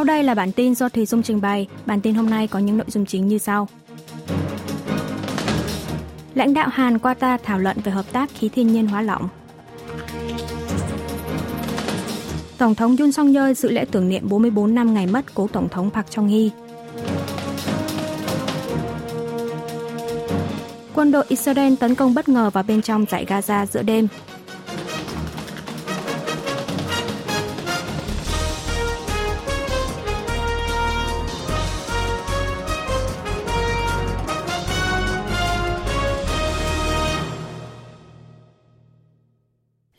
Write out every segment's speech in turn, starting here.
Sau đây là bản tin do Thùy Dung trình bày. Bản tin hôm nay có những nội dung chính như sau. Lãnh đạo Hàn Qatar thảo luận về hợp tác khí thiên nhiên hóa lỏng. Tổng thống Yoon song yeol dự lễ tưởng niệm 44 năm ngày mất cố Tổng thống Park Chung-hee. Quân đội Israel tấn công bất ngờ vào bên trong giải Gaza giữa đêm.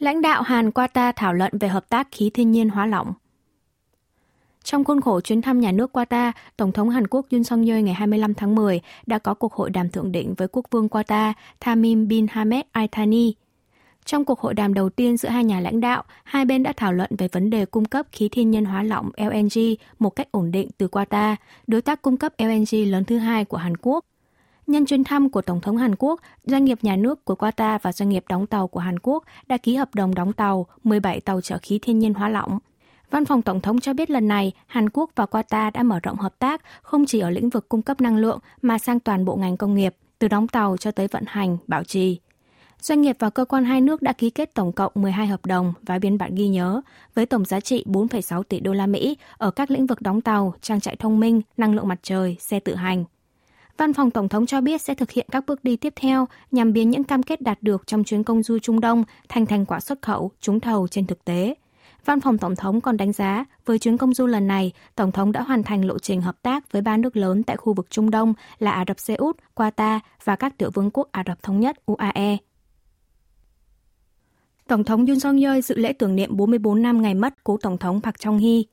Lãnh đạo Hàn Qatar thảo luận về hợp tác khí thiên nhiên hóa lỏng. Trong khuôn khổ chuyến thăm nhà nước Qatar, Tổng thống Hàn Quốc Yoon song yeol ngày 25 tháng 10 đã có cuộc hội đàm thượng đỉnh với quốc vương Qatar Tamim bin Hamad Al Thani. Trong cuộc hội đàm đầu tiên giữa hai nhà lãnh đạo, hai bên đã thảo luận về vấn đề cung cấp khí thiên nhiên hóa lỏng LNG một cách ổn định từ Qatar, đối tác cung cấp LNG lớn thứ hai của Hàn Quốc. Nhân chuyến thăm của Tổng thống Hàn Quốc, doanh nghiệp nhà nước của Qatar và doanh nghiệp đóng tàu của Hàn Quốc đã ký hợp đồng đóng tàu 17 tàu chở khí thiên nhiên hóa lỏng. Văn phòng Tổng thống cho biết lần này, Hàn Quốc và Qatar đã mở rộng hợp tác không chỉ ở lĩnh vực cung cấp năng lượng mà sang toàn bộ ngành công nghiệp, từ đóng tàu cho tới vận hành, bảo trì. Doanh nghiệp và cơ quan hai nước đã ký kết tổng cộng 12 hợp đồng và biên bản ghi nhớ với tổng giá trị 4,6 tỷ đô la Mỹ ở các lĩnh vực đóng tàu, trang trại thông minh, năng lượng mặt trời, xe tự hành. Văn phòng Tổng thống cho biết sẽ thực hiện các bước đi tiếp theo nhằm biến những cam kết đạt được trong chuyến công du Trung Đông thành thành quả xuất khẩu, trúng thầu trên thực tế. Văn phòng Tổng thống còn đánh giá, với chuyến công du lần này, Tổng thống đã hoàn thành lộ trình hợp tác với ba nước lớn tại khu vực Trung Đông là Ả Rập Xê Út, Qatar và các tiểu vương quốc Ả Rập Thống Nhất UAE. Tổng thống Yoon song yeol dự lễ tưởng niệm 44 năm ngày mất cố Tổng thống Park Chung-hee.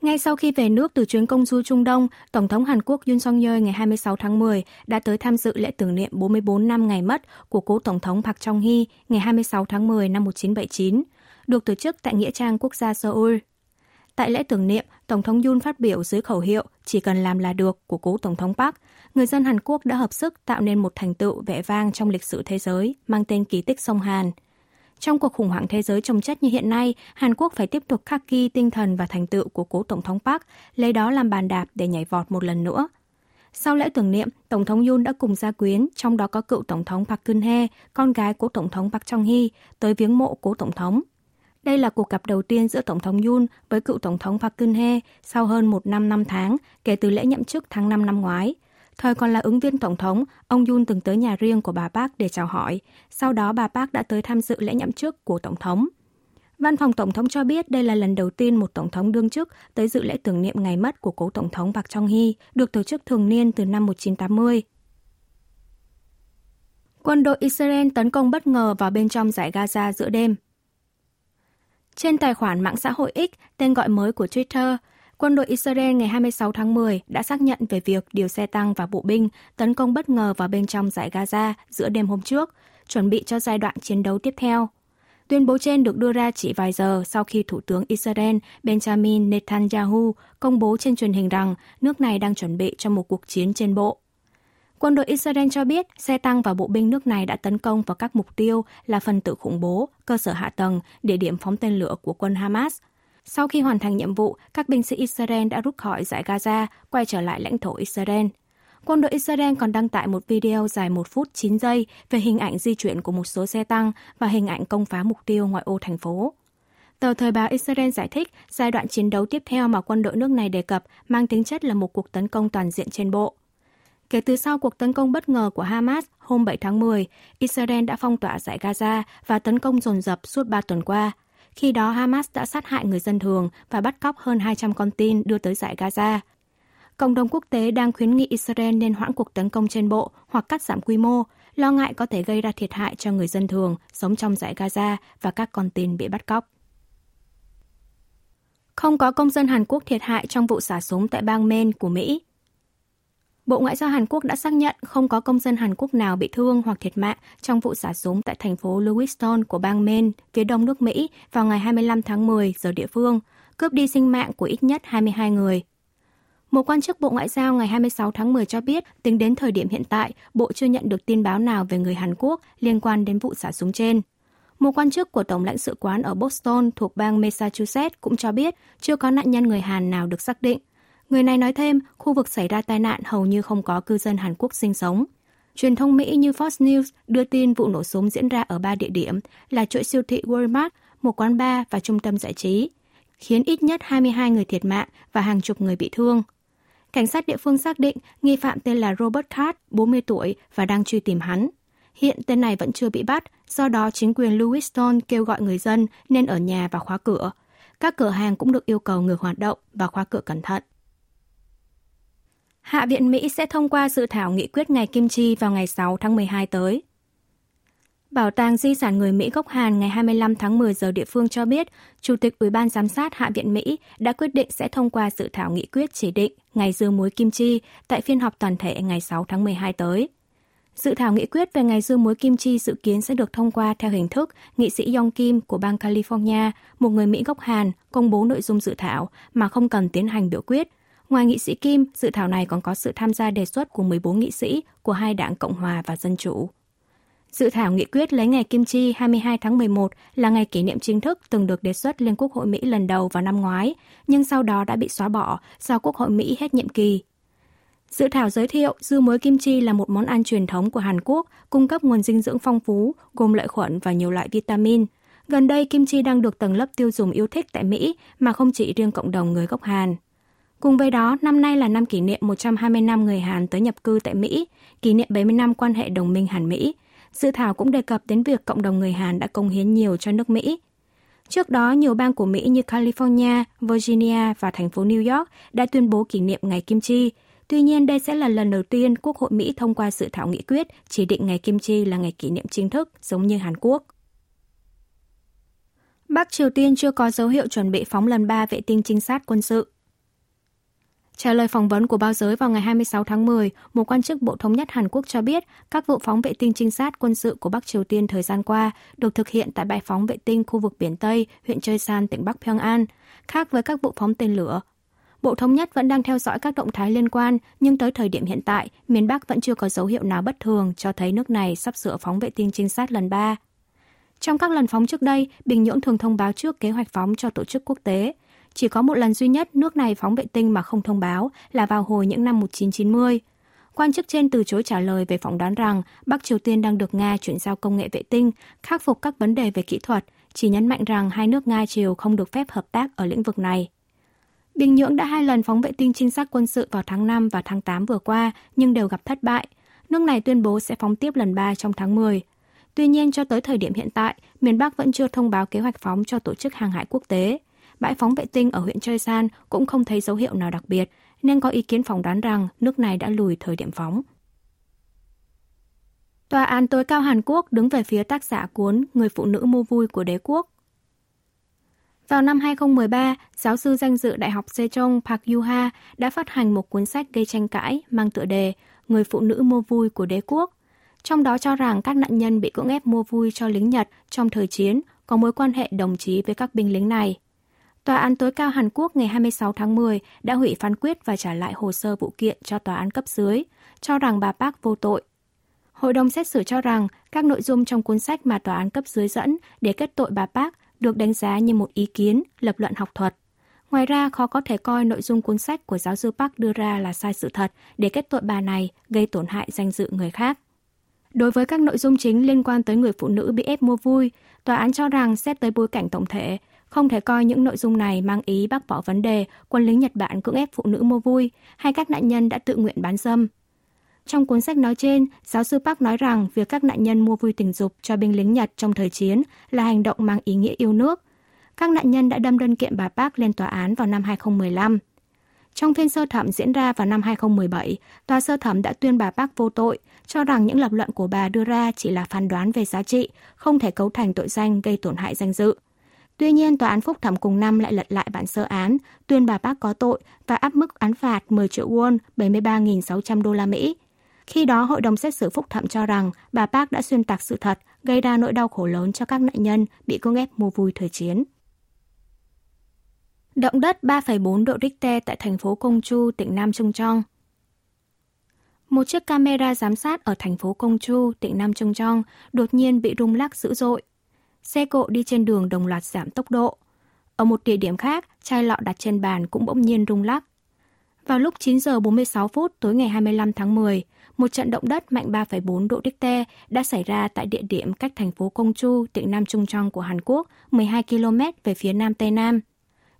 Ngay sau khi về nước từ chuyến công du Trung Đông, Tổng thống Hàn Quốc Yoon song yeol ngày 26 tháng 10 đã tới tham dự lễ tưởng niệm 44 năm ngày mất của cố Tổng thống Park Chung-hee ngày 26 tháng 10 năm 1979, được tổ chức tại Nghĩa trang Quốc gia Seoul. Tại lễ tưởng niệm, Tổng thống Yoon phát biểu dưới khẩu hiệu chỉ cần làm là được của cố Tổng thống Park, người dân Hàn Quốc đã hợp sức tạo nên một thành tựu vẻ vang trong lịch sử thế giới mang tên kỳ tích sông Hàn – trong cuộc khủng hoảng thế giới trồng chất như hiện nay, Hàn Quốc phải tiếp tục khắc ghi tinh thần và thành tựu của cố Tổng thống Park, lấy đó làm bàn đạp để nhảy vọt một lần nữa. Sau lễ tưởng niệm, Tổng thống Yoon đã cùng gia quyến, trong đó có cựu Tổng thống Park Geun-hye, con gái cố Tổng thống Park Chung-hee, tới viếng mộ cố Tổng thống. Đây là cuộc gặp đầu tiên giữa Tổng thống Yoon với cựu Tổng thống Park Geun-hye sau hơn một năm năm tháng kể từ lễ nhậm chức tháng 5 năm ngoái – Thời còn là ứng viên tổng thống, ông Yun từng tới nhà riêng của bà Park để chào hỏi. Sau đó bà Park đã tới tham dự lễ nhậm chức của tổng thống. Văn phòng Tổng thống cho biết đây là lần đầu tiên một Tổng thống đương chức tới dự lễ tưởng niệm ngày mất của cố Tổng thống Park Chung-hee, được tổ chức thường niên từ năm 1980. Quân đội Israel tấn công bất ngờ vào bên trong giải Gaza giữa đêm. Trên tài khoản mạng xã hội X, tên gọi mới của Twitter, Quân đội Israel ngày 26 tháng 10 đã xác nhận về việc điều xe tăng và bộ binh tấn công bất ngờ vào bên trong giải Gaza giữa đêm hôm trước, chuẩn bị cho giai đoạn chiến đấu tiếp theo. Tuyên bố trên được đưa ra chỉ vài giờ sau khi Thủ tướng Israel Benjamin Netanyahu công bố trên truyền hình rằng nước này đang chuẩn bị cho một cuộc chiến trên bộ. Quân đội Israel cho biết xe tăng và bộ binh nước này đã tấn công vào các mục tiêu là phần tử khủng bố, cơ sở hạ tầng, địa điểm phóng tên lửa của quân Hamas – sau khi hoàn thành nhiệm vụ, các binh sĩ Israel đã rút khỏi giải Gaza, quay trở lại lãnh thổ Israel. Quân đội Israel còn đăng tải một video dài 1 phút 9 giây về hình ảnh di chuyển của một số xe tăng và hình ảnh công phá mục tiêu ngoại ô thành phố. Tờ Thời báo Israel giải thích giai đoạn chiến đấu tiếp theo mà quân đội nước này đề cập mang tính chất là một cuộc tấn công toàn diện trên bộ. Kể từ sau cuộc tấn công bất ngờ của Hamas hôm 7 tháng 10, Israel đã phong tỏa giải Gaza và tấn công dồn dập suốt 3 tuần qua – khi đó Hamas đã sát hại người dân thường và bắt cóc hơn 200 con tin đưa tới giải Gaza. Cộng đồng quốc tế đang khuyến nghị Israel nên hoãn cuộc tấn công trên bộ hoặc cắt giảm quy mô, lo ngại có thể gây ra thiệt hại cho người dân thường sống trong giải Gaza và các con tin bị bắt cóc. Không có công dân Hàn Quốc thiệt hại trong vụ xả súng tại bang Maine của Mỹ. Bộ Ngoại giao Hàn Quốc đã xác nhận không có công dân Hàn Quốc nào bị thương hoặc thiệt mạng trong vụ xả súng tại thành phố Lewiston của bang Maine, phía đông nước Mỹ vào ngày 25 tháng 10 giờ địa phương, cướp đi sinh mạng của ít nhất 22 người. Một quan chức Bộ Ngoại giao ngày 26 tháng 10 cho biết, tính đến thời điểm hiện tại, Bộ chưa nhận được tin báo nào về người Hàn Quốc liên quan đến vụ xả súng trên. Một quan chức của Tổng lãnh sự quán ở Boston thuộc bang Massachusetts cũng cho biết chưa có nạn nhân người Hàn nào được xác định. Người này nói thêm, khu vực xảy ra tai nạn hầu như không có cư dân Hàn Quốc sinh sống. Truyền thông Mỹ như Fox News đưa tin vụ nổ súng diễn ra ở ba địa điểm là chuỗi siêu thị Walmart, một quán bar và trung tâm giải trí, khiến ít nhất 22 người thiệt mạng và hàng chục người bị thương. Cảnh sát địa phương xác định nghi phạm tên là Robert Card, 40 tuổi và đang truy tìm hắn. Hiện tên này vẫn chưa bị bắt, do đó chính quyền Lewiston kêu gọi người dân nên ở nhà và khóa cửa. Các cửa hàng cũng được yêu cầu ngừng hoạt động và khóa cửa cẩn thận. Hạ viện Mỹ sẽ thông qua dự thảo nghị quyết ngày kim chi vào ngày 6 tháng 12 tới. Bảo tàng Di sản người Mỹ gốc Hàn ngày 25 tháng 10 giờ địa phương cho biết, Chủ tịch Ủy ban Giám sát Hạ viện Mỹ đã quyết định sẽ thông qua dự thảo nghị quyết chỉ định ngày dưa muối kim chi tại phiên họp toàn thể ngày 6 tháng 12 tới. Dự thảo nghị quyết về ngày dưa muối kim chi dự kiến sẽ được thông qua theo hình thức nghị sĩ Yong Kim của bang California, một người Mỹ gốc Hàn, công bố nội dung dự thảo mà không cần tiến hành biểu quyết. Ngoài nghị sĩ Kim, dự thảo này còn có sự tham gia đề xuất của 14 nghị sĩ của hai đảng Cộng hòa và Dân chủ. Dự thảo nghị quyết lấy ngày Kim Chi 22 tháng 11 là ngày kỷ niệm chính thức từng được đề xuất lên Quốc hội Mỹ lần đầu vào năm ngoái, nhưng sau đó đã bị xóa bỏ do Quốc hội Mỹ hết nhiệm kỳ. Dự thảo giới thiệu dưa muối kim chi là một món ăn truyền thống của Hàn Quốc, cung cấp nguồn dinh dưỡng phong phú, gồm lợi khuẩn và nhiều loại vitamin. Gần đây, kim chi đang được tầng lớp tiêu dùng yêu thích tại Mỹ, mà không chỉ riêng cộng đồng người gốc Hàn. Cùng với đó, năm nay là năm kỷ niệm 120 năm người Hàn tới nhập cư tại Mỹ, kỷ niệm 70 năm quan hệ đồng minh Hàn-Mỹ. Dự thảo cũng đề cập đến việc cộng đồng người Hàn đã công hiến nhiều cho nước Mỹ. Trước đó, nhiều bang của Mỹ như California, Virginia và thành phố New York đã tuyên bố kỷ niệm ngày Kim Chi, Tuy nhiên, đây sẽ là lần đầu tiên Quốc hội Mỹ thông qua dự thảo nghị quyết chỉ định ngày Kim Chi là ngày kỷ niệm chính thức, giống như Hàn Quốc. Bắc Triều Tiên chưa có dấu hiệu chuẩn bị phóng lần 3 vệ tinh trinh sát quân sự. Trả lời phỏng vấn của báo giới vào ngày 26 tháng 10, một quan chức Bộ Thống nhất Hàn Quốc cho biết các vụ phóng vệ tinh trinh sát quân sự của Bắc Triều Tiên thời gian qua được thực hiện tại bãi phóng vệ tinh khu vực biển Tây, huyện Choi San, tỉnh Bắc Pyongan, khác với các vụ phóng tên lửa Bộ Thống nhất vẫn đang theo dõi các động thái liên quan, nhưng tới thời điểm hiện tại, miền Bắc vẫn chưa có dấu hiệu nào bất thường cho thấy nước này sắp sửa phóng vệ tinh trinh sát lần ba. Trong các lần phóng trước đây, Bình Nhưỡng thường thông báo trước kế hoạch phóng cho tổ chức quốc tế. Chỉ có một lần duy nhất nước này phóng vệ tinh mà không thông báo là vào hồi những năm 1990. Quan chức trên từ chối trả lời về phỏng đoán rằng Bắc Triều Tiên đang được Nga chuyển giao công nghệ vệ tinh, khắc phục các vấn đề về kỹ thuật, chỉ nhấn mạnh rằng hai nước Nga Triều không được phép hợp tác ở lĩnh vực này. Bình Nhưỡng đã hai lần phóng vệ tinh trinh sát quân sự vào tháng 5 và tháng 8 vừa qua, nhưng đều gặp thất bại. Nước này tuyên bố sẽ phóng tiếp lần 3 trong tháng 10. Tuy nhiên, cho tới thời điểm hiện tại, miền Bắc vẫn chưa thông báo kế hoạch phóng cho Tổ chức Hàng hải Quốc tế. Bãi phóng vệ tinh ở huyện Choi San cũng không thấy dấu hiệu nào đặc biệt, nên có ý kiến phỏng đoán rằng nước này đã lùi thời điểm phóng. Tòa án tối cao Hàn Quốc đứng về phía tác giả cuốn Người phụ nữ mua vui của đế quốc vào năm 2013, giáo sư danh dự Đại học Sejong Park Yuha đã phát hành một cuốn sách gây tranh cãi mang tựa đề Người phụ nữ mua vui của đế quốc. Trong đó cho rằng các nạn nhân bị cưỡng ép mua vui cho lính Nhật trong thời chiến có mối quan hệ đồng chí với các binh lính này. Tòa án tối cao Hàn Quốc ngày 26 tháng 10 đã hủy phán quyết và trả lại hồ sơ vụ kiện cho tòa án cấp dưới, cho rằng bà Park vô tội. Hội đồng xét xử cho rằng các nội dung trong cuốn sách mà tòa án cấp dưới dẫn để kết tội bà Park được đánh giá như một ý kiến, lập luận học thuật. Ngoài ra, khó có thể coi nội dung cuốn sách của giáo sư Park đưa ra là sai sự thật để kết tội bà này gây tổn hại danh dự người khác. Đối với các nội dung chính liên quan tới người phụ nữ bị ép mua vui, tòa án cho rằng xét tới bối cảnh tổng thể, không thể coi những nội dung này mang ý bác bỏ vấn đề quân lính Nhật Bản cưỡng ép phụ nữ mua vui hay các nạn nhân đã tự nguyện bán dâm. Trong cuốn sách nói trên, giáo sư Park nói rằng việc các nạn nhân mua vui tình dục cho binh lính Nhật trong thời chiến là hành động mang ý nghĩa yêu nước. Các nạn nhân đã đâm đơn kiện bà Park lên tòa án vào năm 2015. Trong phiên sơ thẩm diễn ra vào năm 2017, tòa sơ thẩm đã tuyên bà Park vô tội, cho rằng những lập luận của bà đưa ra chỉ là phán đoán về giá trị, không thể cấu thành tội danh gây tổn hại danh dự. Tuy nhiên, tòa án phúc thẩm cùng năm lại lật lại bản sơ án, tuyên bà Park có tội và áp mức án phạt 10 triệu won, 73.600 đô la Mỹ khi đó, hội đồng xét xử phúc thẩm cho rằng bà Park đã xuyên tạc sự thật, gây ra nỗi đau khổ lớn cho các nạn nhân bị cưỡng ép mua vui thời chiến. Động đất 3,4 độ Richter tại thành phố Công Chu, tỉnh Nam Trung Trong. Một chiếc camera giám sát ở thành phố Công Chu, tỉnh Nam Trung Trong, đột nhiên bị rung lắc dữ dội xe cộ đi trên đường đồng loạt giảm tốc độ. Ở một địa điểm khác, chai lọ đặt trên bàn cũng bỗng nhiên rung lắc. Vào lúc 9 giờ 46 phút tối ngày 25 tháng 10, một trận động đất mạnh 3,4 độ Richter đã xảy ra tại địa điểm cách thành phố Công Chu, tỉnh Nam Trung Trong của Hàn Quốc, 12 km về phía Nam Tây Nam.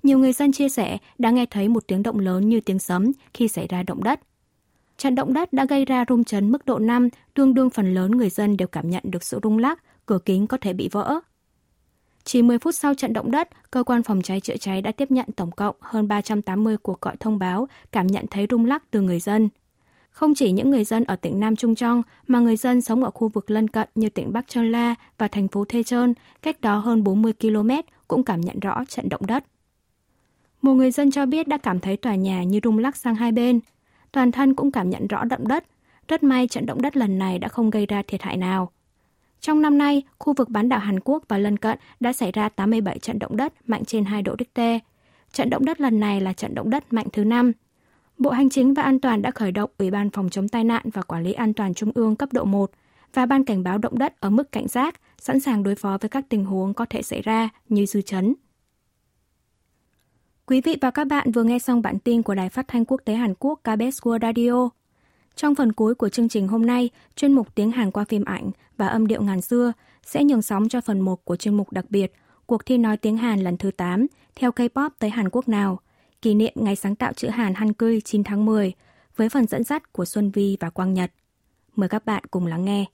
Nhiều người dân chia sẻ đã nghe thấy một tiếng động lớn như tiếng sấm khi xảy ra động đất. Trận động đất đã gây ra rung chấn mức độ 5, tương đương phần lớn người dân đều cảm nhận được sự rung lắc, cửa kính có thể bị vỡ. Chỉ 10 phút sau trận động đất, cơ quan phòng cháy chữa cháy đã tiếp nhận tổng cộng hơn 380 cuộc gọi thông báo cảm nhận thấy rung lắc từ người dân. Không chỉ những người dân ở tỉnh Nam Trung Trong, mà người dân sống ở khu vực lân cận như tỉnh Bắc Chon La và thành phố Thê Trơn, cách đó hơn 40 km, cũng cảm nhận rõ trận động đất. Một người dân cho biết đã cảm thấy tòa nhà như rung lắc sang hai bên. Toàn thân cũng cảm nhận rõ động đất. Rất may trận động đất lần này đã không gây ra thiệt hại nào. Trong năm nay, khu vực bán đảo Hàn Quốc và lân cận đã xảy ra 87 trận động đất mạnh trên 2 độ Richter. Trận động đất lần này là trận động đất mạnh thứ 5. Bộ Hành chính và An toàn đã khởi động Ủy ban Phòng chống tai nạn và Quản lý an toàn Trung ương cấp độ 1 và ban cảnh báo động đất ở mức cảnh giác, sẵn sàng đối phó với các tình huống có thể xảy ra như dư chấn. Quý vị và các bạn vừa nghe xong bản tin của Đài Phát thanh Quốc tế Hàn Quốc KBS World Radio. Trong phần cuối của chương trình hôm nay, chuyên mục tiếng Hàn qua phim ảnh và âm điệu ngàn xưa sẽ nhường sóng cho phần 1 của chuyên mục đặc biệt cuộc thi nói tiếng Hàn lần thứ 8 theo K-pop tới Hàn Quốc nào, kỷ niệm ngày sáng tạo chữ Hàn Hangul 9 tháng 10 với phần dẫn dắt của Xuân Vi và Quang Nhật. Mời các bạn cùng lắng nghe.